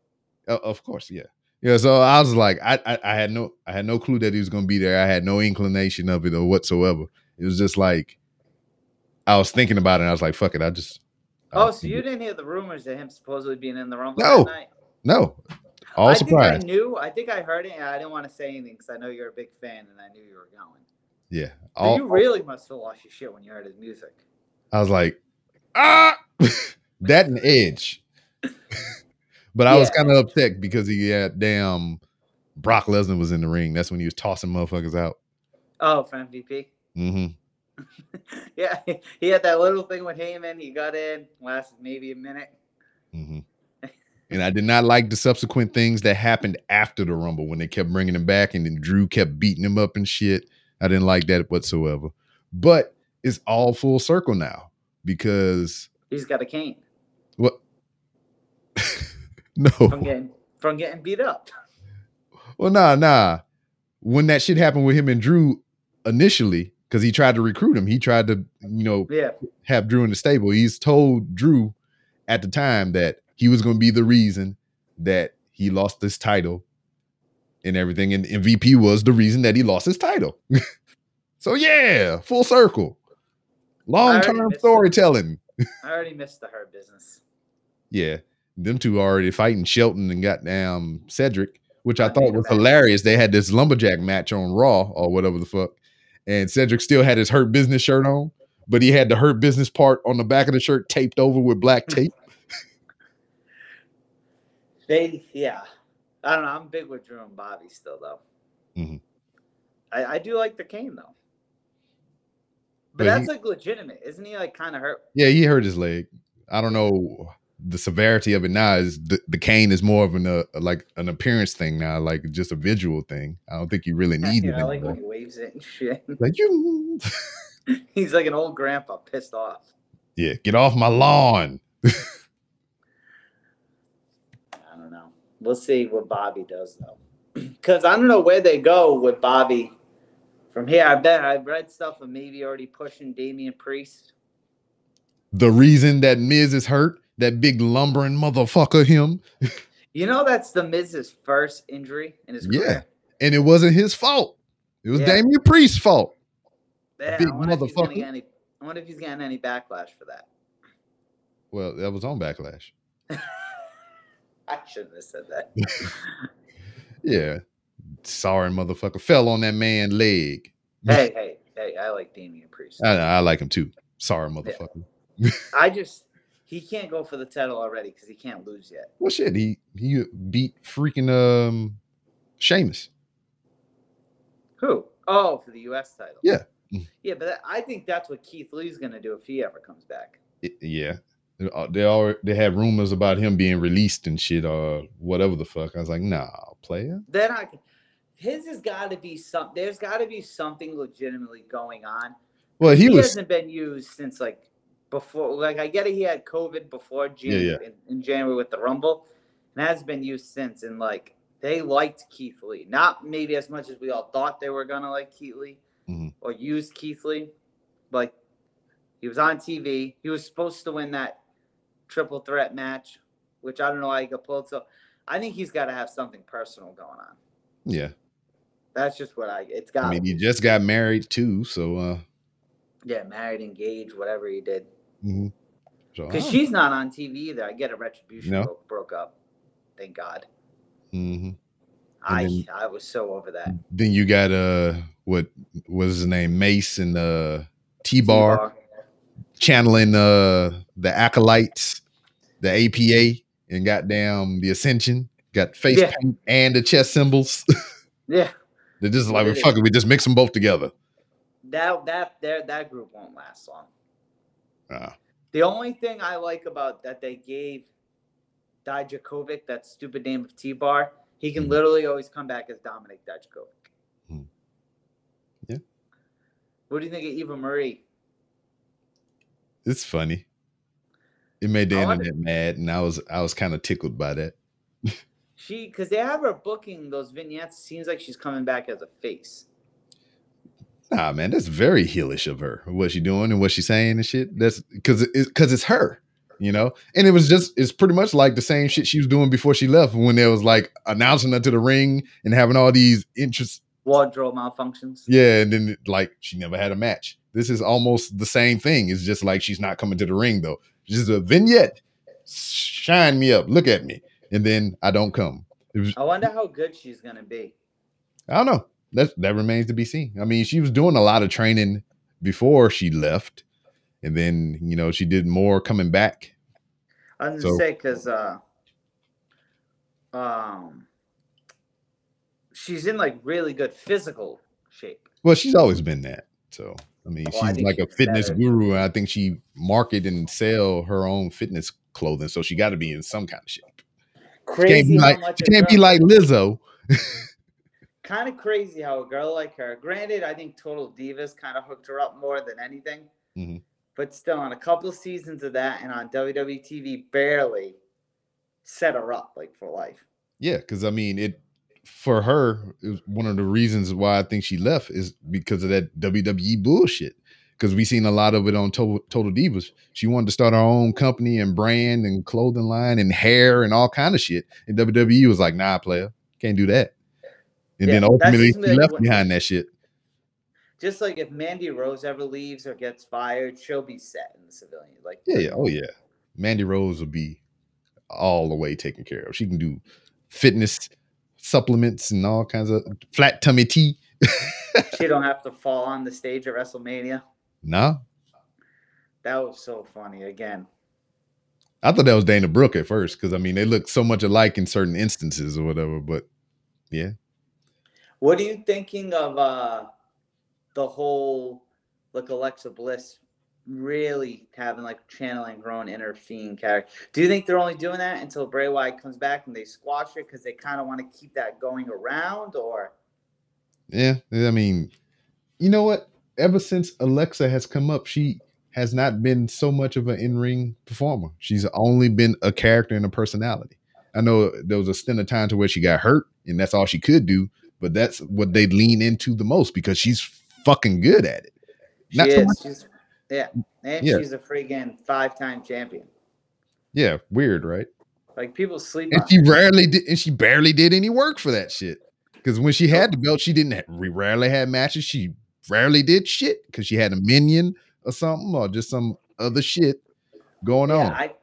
Uh, of course, yeah, yeah. So I was like, I, I, I had no, I had no clue that he was going to be there. I had no inclination of it or whatsoever. It was just like, I was thinking about it. and I was like, fuck it. I just. Oh, I'll so you it. didn't hear the rumors of him supposedly being in the Rumble No. No, all I surprised. think I knew. I think I heard it, and I didn't want to say anything because I know you're a big fan, and I knew you were going. yeah, So you really must have lost your shit when you heard his music. I was like, ah, that and Edge. but I was kind of upset because he had damn Brock Lesnar was in the ring. That's when he was tossing motherfuckers out. Oh, for MVP. Mm hmm yeah, he had that little thing with Heyman. He got in, lasted maybe a minute. Mm-hmm. And I did not like the subsequent things that happened after the Rumble when they kept bringing him back and then Drew kept beating him up and shit. I didn't like that whatsoever. But it's all full circle now because He's got a cane? no. from getting from getting beat up. Well, nah, nah. When that shit happened with him and Drew initially, because he tried to recruit him. He tried to, you know, Yeah. have Drew in the stable. He's told Drew at the time that he was going to be the reason that he lost this title and everything. And MVP was the reason that he lost his title. so yeah, full circle. Long term storytelling. I already missed the hurt business. Yeah. Them two already fighting Shelton and goddamn Cedric, which I thought was hilarious. They had this lumberjack match on Raw or whatever the fuck. And Cedric still had his hurt business shirt on, but he had the hurt business part on the back of the shirt taped over with black tape. They, yeah. I don't know. I'm big with Drew and Bobby still, though. Mhm. I, I do like the cane, though. But, But that's he- like legitimate. Isn't he like kind of hurt? Yeah, he hurt his leg. I don't know the severity of it now. Is the, the cane is more of an uh, like an appearance thing now, like just a visual thing. I don't think you really need Yeah, it I like when he waves it and shit. Like you, He's like an old grandpa pissed off. yeah, get off my lawn. I don't know. We'll see what Bobby does though, because I don't know where they go with Bobby from here. I bet I've read stuff of maybe already pushing Damian Priest. The reason that Miz is hurt, that big lumbering motherfucker, him, You know that's the Miz's first injury in his career. Yeah. and it wasn't his fault. It was Yeah. Damian Priest's fault. Yeah, Big I wonder if he's gonna motherfucker. any. I wonder if he's getting any backlash for that. Well, that was on Backlash. I shouldn't have said that. Yeah, sorry, motherfucker, fell on that man leg. hey, hey, hey! I like Damian Priest. I, I like him too. Sorry, motherfucker. I just he can't go for the title already because he can't lose yet. Well, shit, he he beat freaking um Sheamus. Who? Oh, for the U.S. title. Yeah. Yeah, but that, I think that's what Keith Lee's gonna do if he ever comes back. I- yeah, Uh, they all they had rumors about him being released and shit or whatever the fuck. I was like, nah, player. Then I, his has got to be some. There's got to be something legitimately going on. Well, he He, was hasn't been used since like before. Like I get it, he had COVID before January, yeah. In, in January with the Rumble, and has been used since. And like they liked Keith Lee, not maybe as much as we all thought they were gonna like Keith Lee Mhm. or use Keith Lee. Like he was on TV. He was supposed to win that triple threat match, which I don't know why he got pulled. So I think he's got to have something personal going on. yeah. That's just what I. It's got. I mean, he just got married too, so uh, yeah, married, engaged, whatever he did. Mm-hmm. so, Because she's not on TV either. I get a retribution No. broke, broke up. Thank God. Mm-hmm. I then- I was so over that. Then you got uh, what was his name, Mace and uh, T Bar. T-Bar. channeling uh the acolytes, the APA, and got goddamn the Ascension. Got face Yeah. paint and the chest symbols. Yeah, They're just like, well, fuck it, we just mix them both together. That that there that group won't last long. Uh, The only thing I like about that they gave Dijakovic that stupid name of T Bar, he can Mhm. literally always come back as Dominik Dijakovic. Mhm. Yeah. What do you think of Eva Marie? it's funny. It made the I internet mad, and I was I was kind of tickled by that. She because they have her booking those vignettes. Seems like she's coming back as a face. Nah, man, that's very heelish of her. What she doing and what she saying and shit. That's because it's because it's her, you know. And it was just it's pretty much like the same shit she was doing before she left when there was like announcing her to the ring and having all these interest Wardrobe malfunctions. Yeah, and then like she never had a match. This is almost the same thing. It's just like she's not coming to the ring though. Just a vignette. Shine me up. Look at me. And then I don't come. Was, I wonder how good she's gonna be. I don't know. That that remains to be seen. I mean, she was doing a lot of training before she left. And then, you know, she did more coming back. I was So- gonna say because uh, um, she's in like really good physical shape. Well, she's always been that. So I mean, Well, she's think like a fitness better. guru. And I think she market and sell her own fitness clothing. So she got to be in some kind of shape. She can't Crazy be like she can't be like Lizzo. kind of crazy how a girl like her. Granted, I think Total Divas kind of hooked her up more than anything. Mhm. But still, on a couple seasons of that, and on WWE TV, barely set her up like for life. Yeah, because I mean, it for her, it was one of the reasons why I think she left is because of that WWE bullshit. Because we seen a lot of it on Total, Total Divas. She wanted to start her own company and brand and clothing line and hair and all kind of shit. And WWE was like, "Nah, player, can't do that." And Yeah, then ultimately, she left what- behind that shit. Just like if Mandy Rose ever leaves or gets fired, she'll be set in the civilian. Like Yeah, yeah, oh yeah. Mandy Rose will be all the way taken care of. She can do fitness supplements and all kinds of flat tummy tea. she don't have to fall on the stage at WrestleMania. nah, That was so funny. Again, I thought that was Dana Brooke at first because I mean they look so much alike in certain instances or whatever. But yeah, what are you thinking of uh the whole like Alexa Bliss really having like channeling her own inner fiend character? Do you think they're only doing that until Bray Wyatt comes back and they squash it because they kind of want to keep that going around, or yeah. I mean, you know what? Ever since Alexa has come up, she has not been so much of an in-ring performer. She's only been a character and a personality. I know there was a stint of time to where she got hurt, and that's all she could do. But that's what they lean into the most because she's fucking good at it. she Not is? She's yeah, and Yeah. she's a freaking five-time champion. Yeah, weird, right? Like people sleep And she her. rarely did, and she barely did any work for that shit. Because when she had the belt, she didn't. We rarely had matches. She rarely did shit because she had a minion or something or just some other shit going Yeah, on. I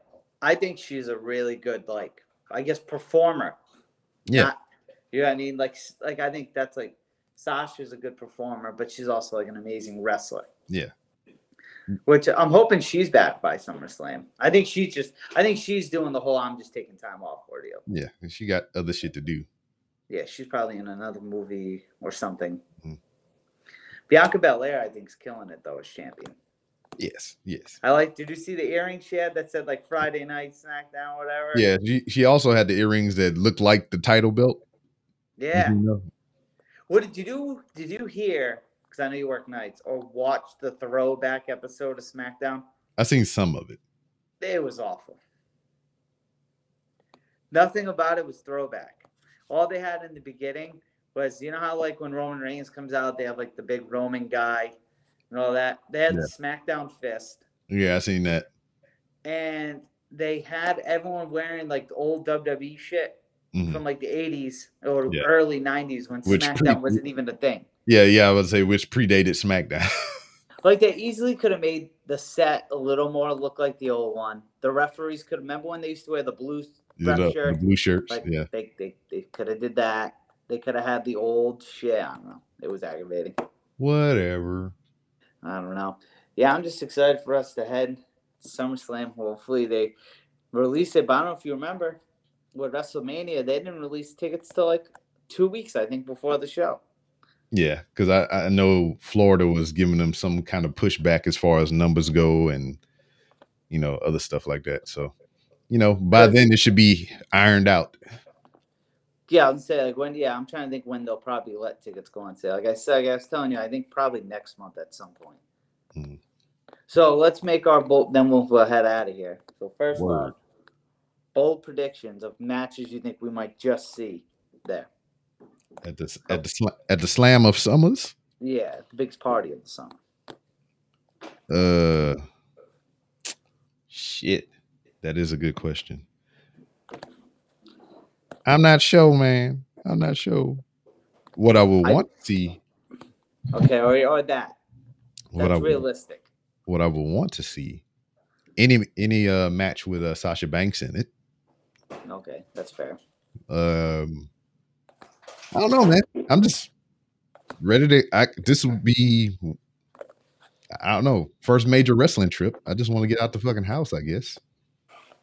I think she's a really good like I guess performer. Yeah. Not- you know what I mean? Like like I think that's like Sasha's a good performer, but she's also like an amazing wrestler. Yeah. Which I'm hoping she's back by SummerSlam. I think she's just I think she's doing the whole I'm just taking time off ordeal. Yeah, and she got other shit to do. Yeah, she's probably in another movie or something. Mm. Bianca Belair, I think, is killing it though as champion. Yes, yes. I like. Did you see the earrings she had that said like Friday Night SmackDown, whatever? Yeah, she, she also had the earrings that looked like the title belt. Yeah. You know? What did you do? Did you hear? Because I know you work nights or watch the throwback episode of SmackDown. I seen some of it. It was awful. Nothing about it was throwback. All they had in the beginning was you know how like when Roman Reigns comes out, they have like the big Roman guy and all that. They had the SmackDown fist, Yeah, I seen that. and they had everyone wearing like the old WWE shit Mhm. from like the 80s or Yeah. early 90s when Which SmackDown pre- wasn't even a thing. Yeah, yeah, I would say which predated SmackDown. Like they easily could have made the set a little more look like the old one. The referees could remember when they used to wear the blue the, ref the shirt. blue shirts. Like yeah. they they, they could have did that. They could have had the old shit. I don't know. It was aggravating. Whatever. I don't know. Yeah, I'm just excited for us to head SummerSlam. Hopefully they release it. But I don't know if you remember with WrestleMania, they didn't release tickets till like two weeks, I think, before the show. Yeah, because I, I know Florida was giving them some kind of pushback as far as numbers go and you know other stuff like that. So you know by then it should be ironed out. Yeah, I was say like when. Yeah, I'm trying to think when they'll probably let tickets go on sale. Like I said, like I was telling you, I think probably next month at some point. Mhm. So let's make our bold. Then we'll, we'll head out of here. So first Word. off, bold predictions of matches you think we might just see there. At the at the at the slam of summers. Yeah, the biggest party of the summer. Uh, shit, that is a good question. I'm not sure, man. I'm not sure what I would I- want to see. Okay, or, or that. What I That's would, realistic. what I would want to see. Any any uh match with uh, Sasha Banks in it. Okay, that's fair. Um, I don't know, man. I'm just ready to. I, this would be, I don't know, first major wrestling trip. I just want to get out the fucking house. I guess.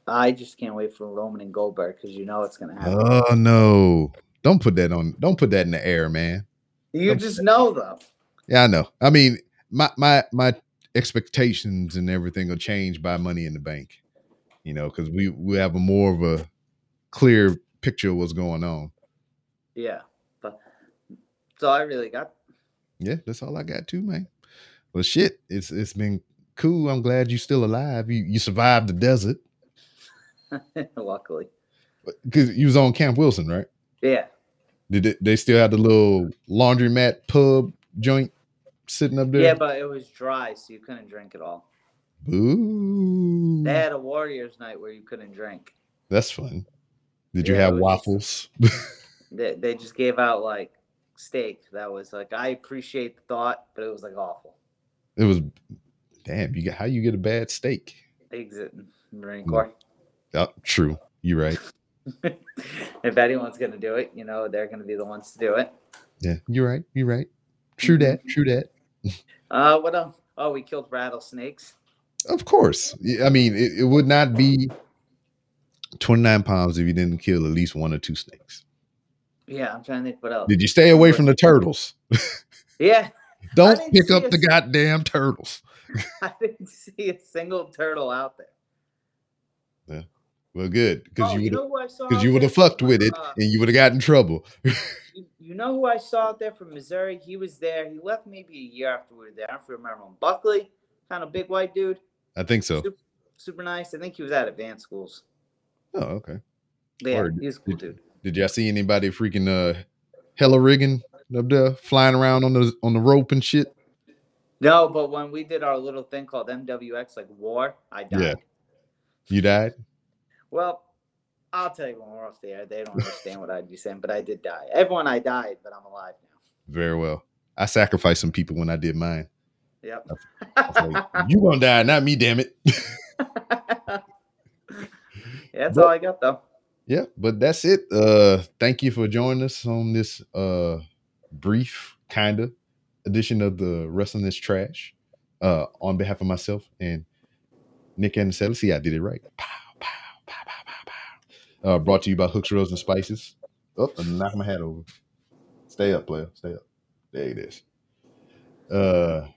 I just can't wait for Roman and Goldberg because you know it's gonna happen. Oh no! Don't put that on. Don't put that in the air, man. you just know though. Yeah, I know. I mean, my my my expectations and everything will change by Money in the Bank. You know, because we we have a more of a clear picture of what's going on. Yeah, but so I really got. Yeah, that's all I got too, man. Well, shit, it's it's been cool. I'm glad you're still alive. You you survived the desert Luckily, because you was on Camp Wilson, right? yeah. Did it, they still have the little laundromat pub joint sitting up there? Yeah, but it was dry, so you couldn't drink at all. Boo. They had a Warriors night where you couldn't drink. That's fun. Did you Yeah, have waffles? They, they just gave out like steak. That was like I appreciate the thought, but it was like awful. it was damn. You get how you get a bad steak? Exit Marine Hmm. Corps. Oh, true. You're right. if anyone's gonna do it, you know they're gonna be the ones to do it. Yeah, you're right. You're right. True that. True that. Uh, what else? Oh, we killed rattlesnakes. Of course. I mean, it, it would not be 29 Palms if you didn't kill at least one or two snakes. Yeah, I'm trying to think what else. Did you stay away from the turtles? Yeah, Don't pick up the goddamn turtles. I didn't see a single turtle out there. Yeah. Well, good because Oh, you would know who I saw? because you would have fucked with it Uh, and you would have got in trouble. You, you know who I saw out there from Missouri? He was there. He left maybe a year after we were there. I don't remember him. Buckley, kind of big white dude, I think so. super, super nice. I think he was at advanced schools. Oh, okay. Yeah, Word. he's a cool dude. Did y'all see anybody freaking uh hella rigging up there, flying around on the on the rope and shit? No, but when we did our little thing called MWX, like war, I died. Yeah. You died? Well, I'll tell you when we're off the air. They don't understand what I'd be saying, but I did die. Everyone, I died, but I'm alive now. Very well. I sacrificed some people when I did mine. Yep. I was like, you gonna die, not me, damn it. that's all I got though. yeah, but that's it. Uh thank you for joining us on this uh brief kind of edition of the Wrestling is Trash. Uh on behalf of myself and Nick and See, I did it right. Pow, pow, pow, pow, pow, pow. Uh brought to you by Hooks, Rose, and Spices. Oh, and knock my hat over. Stay up, player. Stay up. There it is. Uh